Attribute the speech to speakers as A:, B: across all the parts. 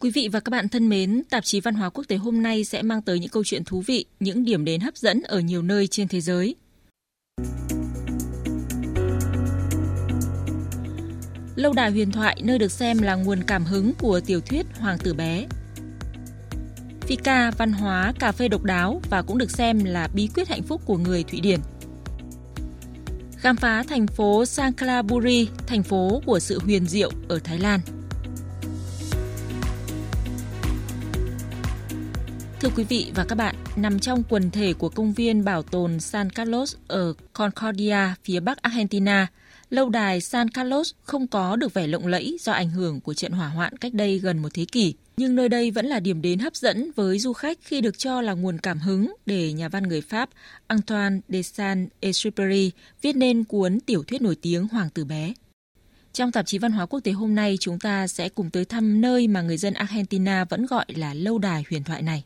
A: Quý vị và các bạn thân mến, tạp chí Văn hóa Quốc tế hôm nay sẽ mang tới những câu chuyện thú vị, những điểm đến hấp dẫn ở nhiều nơi trên thế giới. Lâu đài huyền thoại nơi được xem là nguồn cảm hứng của tiểu thuyết Hoàng tử bé. Fika văn hóa, cà phê độc đáo và cũng được xem là bí quyết hạnh phúc của người Thụy Điển. Khám phá thành phố Sangkhlaburi, thành phố của sự huyền diệu ở Thái Lan. Thưa quý vị và các bạn, nằm trong quần thể của công viên bảo tồn San Carlos ở Concordia, phía bắc Argentina, lâu đài San Carlos không có được vẻ lộng lẫy do ảnh hưởng của trận hỏa hoạn cách đây gần một thế kỷ. Nhưng nơi đây vẫn là điểm đến hấp dẫn với du khách khi được cho là nguồn cảm hứng để nhà văn người Pháp Antoine de Saint-Exupéry viết nên cuốn tiểu thuyết nổi tiếng Hoàng tử bé. Trong tạp chí Văn hóa Quốc tế hôm nay, chúng ta sẽ cùng tới thăm nơi mà người dân Argentina vẫn gọi là lâu đài huyền thoại này.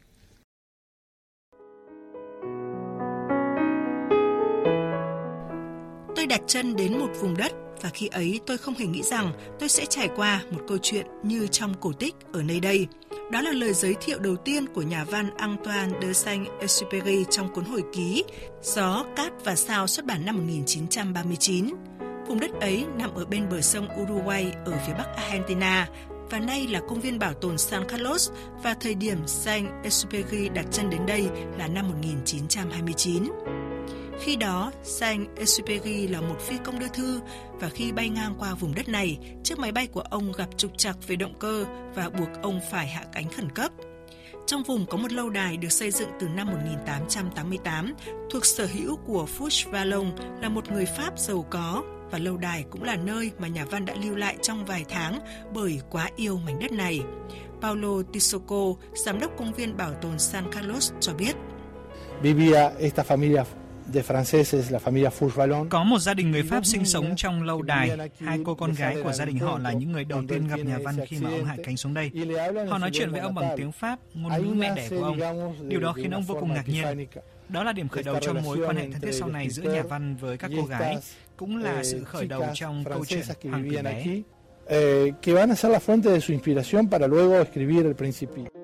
B: Tôi đặt chân đến một vùng đất và khi ấy tôi không hề nghĩ rằng tôi sẽ trải qua một câu chuyện như trong cổ tích ở nơi đây. Đó là lời giới thiệu đầu tiên của nhà văn Antoine de Saint-Exupéry trong cuốn hồi ký Gió, Cát và Sao xuất bản năm 1939. Vùng đất ấy nằm ở bên bờ sông Uruguay ở phía bắc Argentina và nay là công viên bảo tồn San Carlos và thời điểm Saint-Exupéry đặt chân đến đây là năm 1929. Khi đó, Saint Exupéry là một phi công đưa thư và khi bay ngang qua vùng đất này, chiếc máy bay của ông gặp trục trặc về động cơ và buộc ông phải hạ cánh khẩn cấp. Trong vùng có một lâu đài được xây dựng từ năm 1888 thuộc sở hữu của Fouch Vallon là một người Pháp giàu có và lâu đài cũng là nơi mà nhà văn đã lưu lại trong vài tháng bởi quá yêu mảnh đất này. Paulo Tissoco, giám đốc công viên bảo tồn San Carlos cho biết.
C: Vivía esta familia
D: có một gia đình người Pháp sinh sống trong lâu đài. Hai cô con gái của gia đình họ là những người đầu tiên gặp nhà văn khi mà ông hạ cánh xuống đây. Họ nói chuyện với ông bằng tiếng Pháp, ngôn ngữ mẹ đẻ của ông. Điều đó khiến ông vô cùng ngạc nhiên. Đó là điểm khởi đầu cho mối quan hệ thân thiết sau này giữa nhà văn với các cô gái, cũng là sự khởi đầu trong câu chuyện Hoàng tử bé.
C: Eh, que van a ser la fuente de su inspiración para luego escribir El Principito.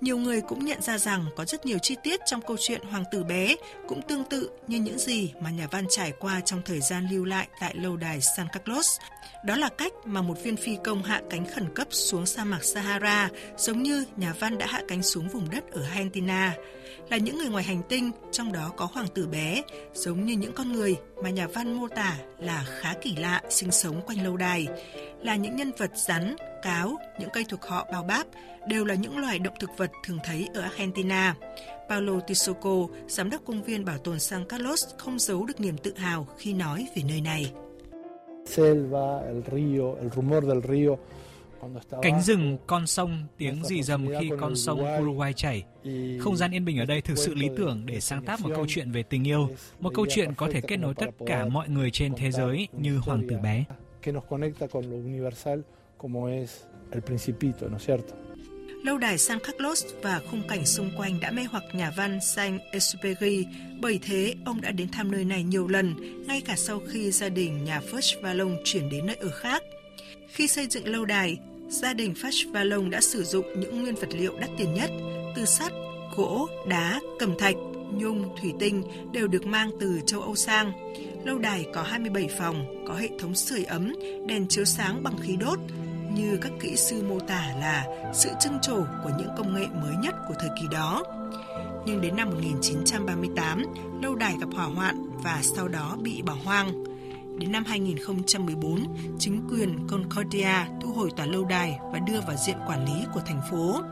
B: Nhiều người cũng nhận ra rằng có rất nhiều chi tiết trong câu chuyện Hoàng tử bé cũng tương tự như những gì mà nhà văn trải qua trong thời gian lưu lại tại lâu đài San Carlos. Đó là cách mà một viên phi công hạ cánh khẩn cấp xuống sa mạc Sahara, giống như nhà văn đã hạ cánh xuống vùng đất ở Argentina. Là những người ngoài hành tinh, trong đó có hoàng tử bé, giống như những con người mà nhà văn mô tả là khá kỳ lạ sinh sống quanh lâu đài. Là những nhân vật rắn, cáo, những cây thuộc họ bao báp, đều là những loài động thực vật thường thấy ở Argentina. Paulo Tissoco, giám đốc công viên bảo tồn San Carlos không giấu được niềm tự hào khi nói về nơi này.
C: Selva, el río, el rumor del río,
D: Cánh rừng, con sông, tiếng rì rầm khi con sông Uruguay chảy. Không gian yên bình ở đây thực sự lý tưởng để sáng tác một câu chuyện về tình yêu, một câu chuyện có thể kết nối tất cả mọi người trên thế giới như Hoàng tử bé.
B: Lâu đài San Carlos và khung cảnh xung quanh đã mê hoặc nhà văn Saint Exupéry, bởi thế ông đã đến thăm nơi này nhiều lần, ngay cả sau khi gia đình nhà First Vallon chuyển đến nơi ở khác. Khi xây dựng lâu đài, gia đình Fashvalong đã sử dụng những nguyên vật liệu đắt tiền nhất, từ sắt, gỗ, đá, cẩm thạch, nhung, thủy tinh đều được mang từ châu Âu sang. Lâu đài có 27 phòng, có hệ thống sưởi ấm, đèn chiếu sáng bằng khí đốt, như các kỹ sư mô tả là sự trưng trổ của những công nghệ mới nhất của thời kỳ đó. Nhưng đến năm 1938, lâu đài gặp hỏa hoạn và sau đó bị bỏ hoang. Đến năm 2014, chính quyền Concordia thu hồi tòa lâu đài và đưa vào diện quản lý của thành phố.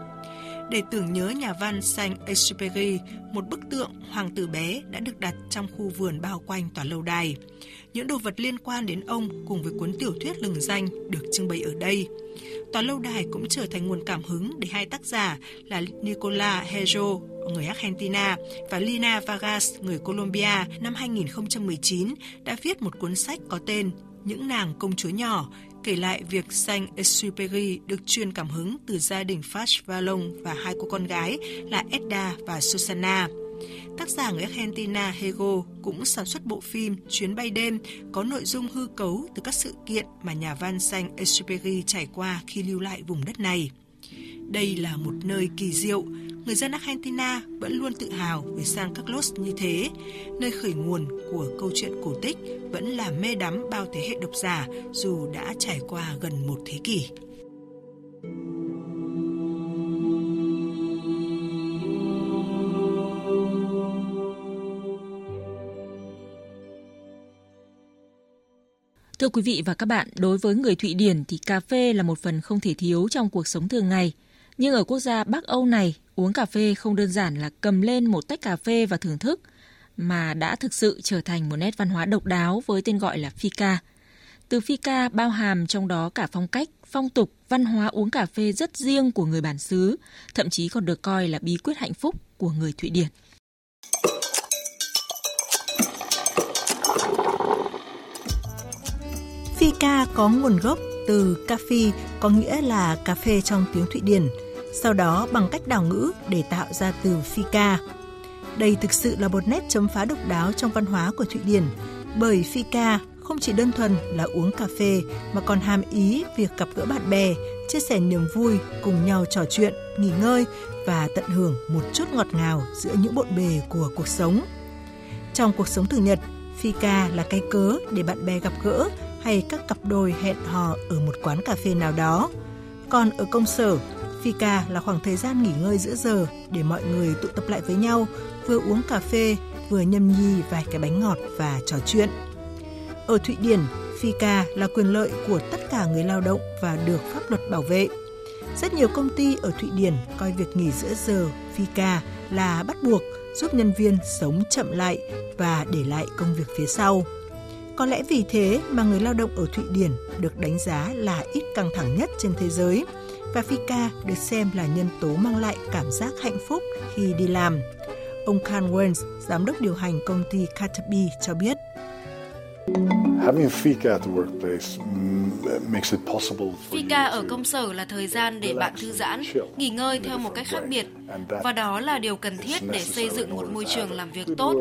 B: Để tưởng nhớ nhà văn Saint-Exupéry, một bức tượng hoàng tử bé đã được đặt trong khu vườn bao quanh tòa lâu đài. Những đồ vật liên quan đến ông cùng với cuốn tiểu thuyết lừng danh được trưng bày ở đây. Tòa lâu đài cũng trở thành nguồn cảm hứng để hai tác giả là Nicola Hejo, người Argentina, và Lina Vargas, người Colombia, năm 2019 đã viết một cuốn sách có tên Những nàng công chúa nhỏ, kể lại việc Saint Exupéry được truyền cảm hứng từ gia đình Fach Vallon và hai cô con gái là Edda và Susana. Tác giả người Argentina Hego cũng sản xuất bộ phim Chuyến bay đêm có nội dung hư cấu từ các sự kiện mà nhà văn Saint Exupéry trải qua khi lưu lại vùng đất này. Đây là một nơi kỳ diệu, người dân Argentina vẫn luôn tự hào về San Carlos như thế, nơi khởi nguồn của câu chuyện cổ tích vẫn là mê đắm bao thế hệ độc giả dù đã trải qua gần một thế kỷ.
A: Thưa quý vị và các bạn, đối với người Thụy Điển thì cà phê là một phần không thể thiếu trong cuộc sống thường ngày. Nhưng ở quốc gia Bắc Âu này, uống cà phê không đơn giản là cầm lên một tách cà phê và thưởng thức, mà đã thực sự trở thành một nét văn hóa độc đáo với tên gọi là Fika. Từ Fika bao hàm trong đó cả phong cách, phong tục, văn hóa uống cà phê rất riêng của người bản xứ, thậm chí còn được coi là bí quyết hạnh phúc của người Thụy Điển.
B: Fika có nguồn gốc từ cà phê, có nghĩa là cà phê trong tiếng Thụy Điển, sau đó bằng cách đảo ngữ để tạo ra từ Fika. Đây thực sự là một nét chấm phá độc đáo trong văn hóa của Thụy Điển, bởi Fika không chỉ đơn thuần là uống cà phê mà còn hàm ý việc gặp gỡ bạn bè, chia sẻ niềm vui, cùng nhau trò chuyện, nghỉ ngơi và tận hưởng một chút ngọt ngào giữa những bộn bề của cuộc sống. Trong cuộc sống thường nhật, Fika là cái cớ để bạn bè gặp gỡ hay các cặp đôi hẹn hò ở một quán cà phê nào đó. Còn ở công sở, Fika là khoảng thời gian nghỉ ngơi giữa giờ để mọi người tụ tập lại với nhau, vừa uống cà phê, vừa nhâm nhi vài cái bánh ngọt và trò chuyện. Ở Thụy Điển, Fika là quyền lợi của tất cả người lao động và được pháp luật bảo vệ. Rất nhiều công ty ở Thụy Điển coi việc nghỉ giữa giờ Fika là bắt buộc giúp nhân viên sống chậm lại và để lại công việc phía sau. Có lẽ vì thế mà người lao động ở Thụy Điển được đánh giá là ít căng thẳng nhất trên thế giới và Fika được xem là nhân tố mang lại cảm giác hạnh phúc khi đi làm. Ông Khan Wens, giám đốc điều hành công ty Caterpillar cho biết.
E: Having fika at the workplace
F: Fika ở công sở là thời gian để bạn thư giãn, nghỉ ngơi theo một cách khác biệt. Và đó là điều cần thiết để xây dựng một môi trường làm việc tốt.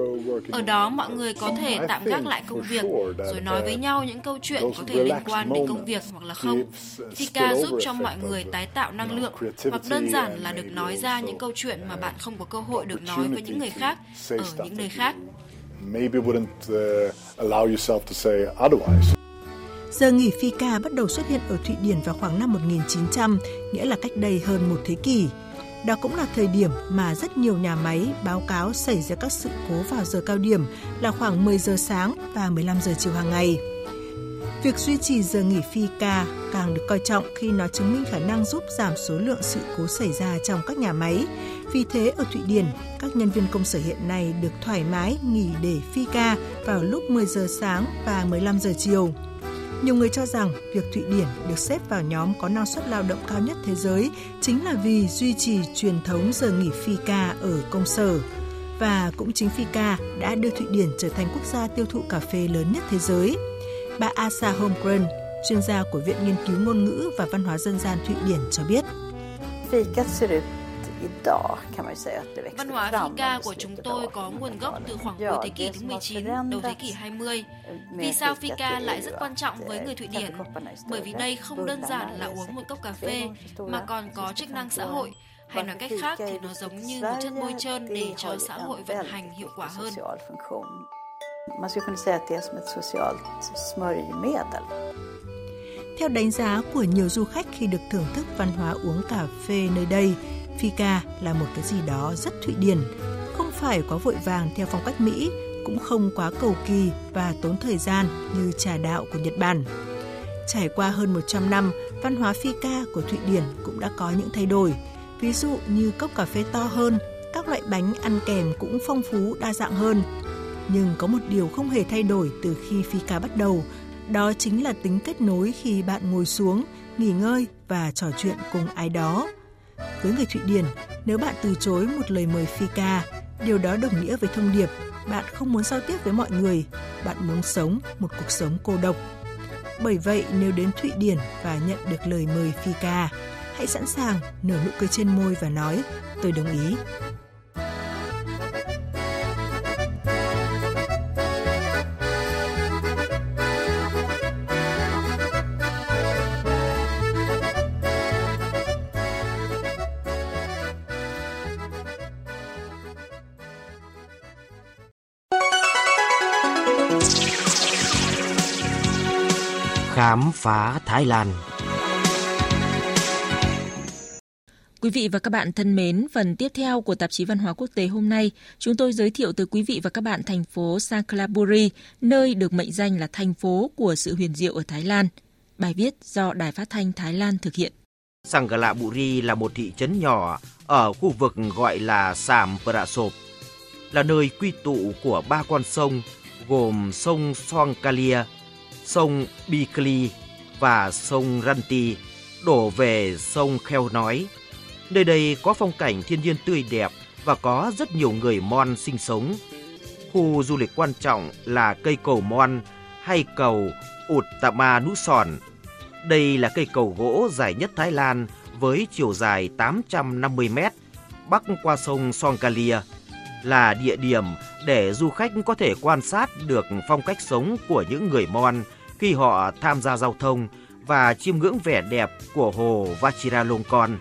F: Ở đó mọi người có thể tạm gác lại công việc, rồi nói với nhau những câu chuyện có thể liên quan đến công việc hoặc là không. Fika giúp cho mọi người tái tạo năng lượng, hoặc đơn giản là được nói ra những câu chuyện mà bạn không có cơ hội được nói với những người khác ở những nơi khác maybe wouldn't uh,
B: allow yourself to say otherwise. Giờ nghỉ Fika bắt đầu xuất hiện ở Thụy Điển vào khoảng năm 1900, nghĩa là cách đây hơn một thế kỷ. Đó cũng là thời điểm mà rất nhiều nhà máy báo cáo xảy ra các sự cố vào giờ cao điểm là khoảng 10 giờ sáng và 15 giờ chiều hàng ngày. Việc duy trì giờ nghỉ phi ca càng được coi trọng khi nó chứng minh khả năng giúp giảm số lượng sự cố xảy ra trong các nhà máy. Vì thế, ở Thụy Điển, các nhân viên công sở hiện nay được thoải mái nghỉ để phi ca vào lúc 10 giờ sáng và 15 giờ chiều. Nhiều người cho rằng việc Thụy Điển được xếp vào nhóm có năng suất lao động cao nhất thế giới chính là vì duy trì truyền thống giờ nghỉ phi ca ở công sở. Và cũng chính phi ca đã đưa Thụy Điển trở thành quốc gia tiêu thụ cà phê lớn nhất thế giới. Bà Asa Holmgren, chuyên gia của Viện Nghiên cứu Ngôn ngữ và Văn hóa Dân gian Thụy Điển cho biết.
F: Văn hóa Fika của chúng tôi có nguồn gốc từ khoảng cuối thế kỷ thứ 19, đầu thế kỷ 20. Vì sao Fika lại rất quan trọng với người Thụy Điển? Bởi vì đây không đơn giản là uống một cốc cà phê, mà còn có chức năng xã hội, hay nói cách khác thì nó giống như một chất bôi trơn để cho xã hội vận hành hiệu quả hơn. Man skulle kunna säga att det är som ett socialt
B: smörjmedel. Theo đánh giá của nhiều du khách khi được thưởng thức văn hóa uống cà phê nơi đây, Fika là một cái gì đó rất Thụy Điển, không phải quá vội vàng theo phong cách Mỹ, cũng không quá cầu kỳ và tốn thời gian như trà đạo của Nhật Bản. Trải qua hơn 100 năm, văn hóa Fika của Thụy Điển cũng đã có những thay đổi, ví dụ như cốc cà phê to hơn, các loại bánh ăn kèm cũng phong phú đa dạng hơn, nhưng có một điều không hề thay đổi từ khi phi ca bắt đầu, đó chính là tính kết nối khi bạn ngồi xuống, nghỉ ngơi và trò chuyện cùng ai đó. Với người Thụy Điển, nếu bạn từ chối một lời mời phi ca, điều đó đồng nghĩa với thông điệp bạn không muốn giao tiếp với mọi người, bạn muốn sống một cuộc sống cô độc. Bởi vậy, nếu đến Thụy Điển và nhận được lời mời phi ca, hãy sẵn sàng nở nụ cười trên môi và nói tôi đồng ý.
G: Khám phá Thái Lan
A: Quý vị và các bạn thân mến, phần tiếp theo của tạp chí Văn hóa Quốc tế hôm nay, chúng tôi giới thiệu tới quý vị và các bạn thành phố Sangkhlaburi, nơi được mệnh danh là thành phố của sự huyền diệu ở Thái Lan. Bài viết do Đài Phát thanh Thái Lan thực hiện.
G: Sangkhlaburi là một thị trấn nhỏ ở khu vực gọi là Sàm Prasop, là nơi quy tụ của ba con sông gồm sông Songkalia, sông Bikli và sông Ranti đổ về sông Kheo Nói. Nơi đây có phong cảnh thiên nhiên tươi đẹp và có rất nhiều người Mon sinh sống. Khu du lịch quan trọng là cây cầu Mon hay cầu Ụt Tama Sòn. Đây là cây cầu gỗ dài nhất Thái Lan với chiều dài 850 mét, bắc qua sông Songkalia, là địa điểm để du khách có thể quan sát được phong cách sống của những người Mon khi họ tham gia giao thông và chiêm ngưỡng vẻ đẹp của hồ Vachiralongkorn.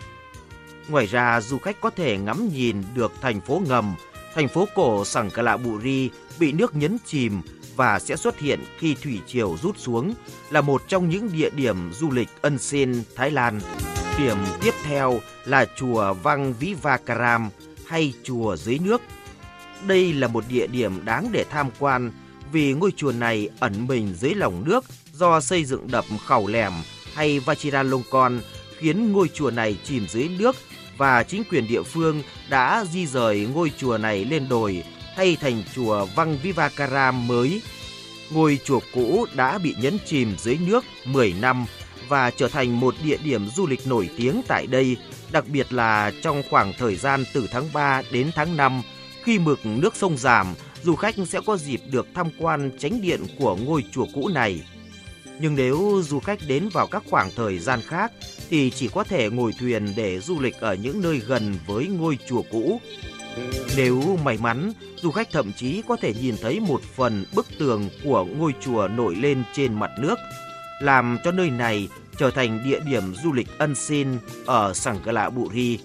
G: Ngoài ra, du khách có thể ngắm nhìn được thành phố ngầm, thành phố cổ Sangkalaburi bị nước nhấn chìm và sẽ xuất hiện khi thủy triều rút xuống là một trong những địa điểm du lịch ân xin Thái Lan. Điểm tiếp theo là chùa Vang Vivakaram hay chùa dưới nước. Đây là một địa điểm đáng để tham quan vì ngôi chùa này ẩn mình dưới lòng nước do xây dựng đập khẩu lẻm hay Vajiralongkorn khiến ngôi chùa này chìm dưới nước và chính quyền địa phương đã di rời ngôi chùa này lên đồi thay thành chùa Vang Vivakara mới. Ngôi chùa cũ đã bị nhấn chìm dưới nước 10 năm và trở thành một địa điểm du lịch nổi tiếng tại đây, đặc biệt là trong khoảng thời gian từ tháng 3 đến tháng 5 khi mực nước sông giảm, du khách sẽ có dịp được tham quan chánh điện của ngôi chùa cũ này. Nhưng nếu du khách đến vào các khoảng thời gian khác thì chỉ có thể ngồi thuyền để du lịch ở những nơi gần với ngôi chùa cũ. Nếu may mắn, du khách thậm chí có thể nhìn thấy một phần bức tường của ngôi chùa nổi lên trên mặt nước, làm cho nơi này trở thành địa điểm du lịch ân xin ở Sangkala Buri.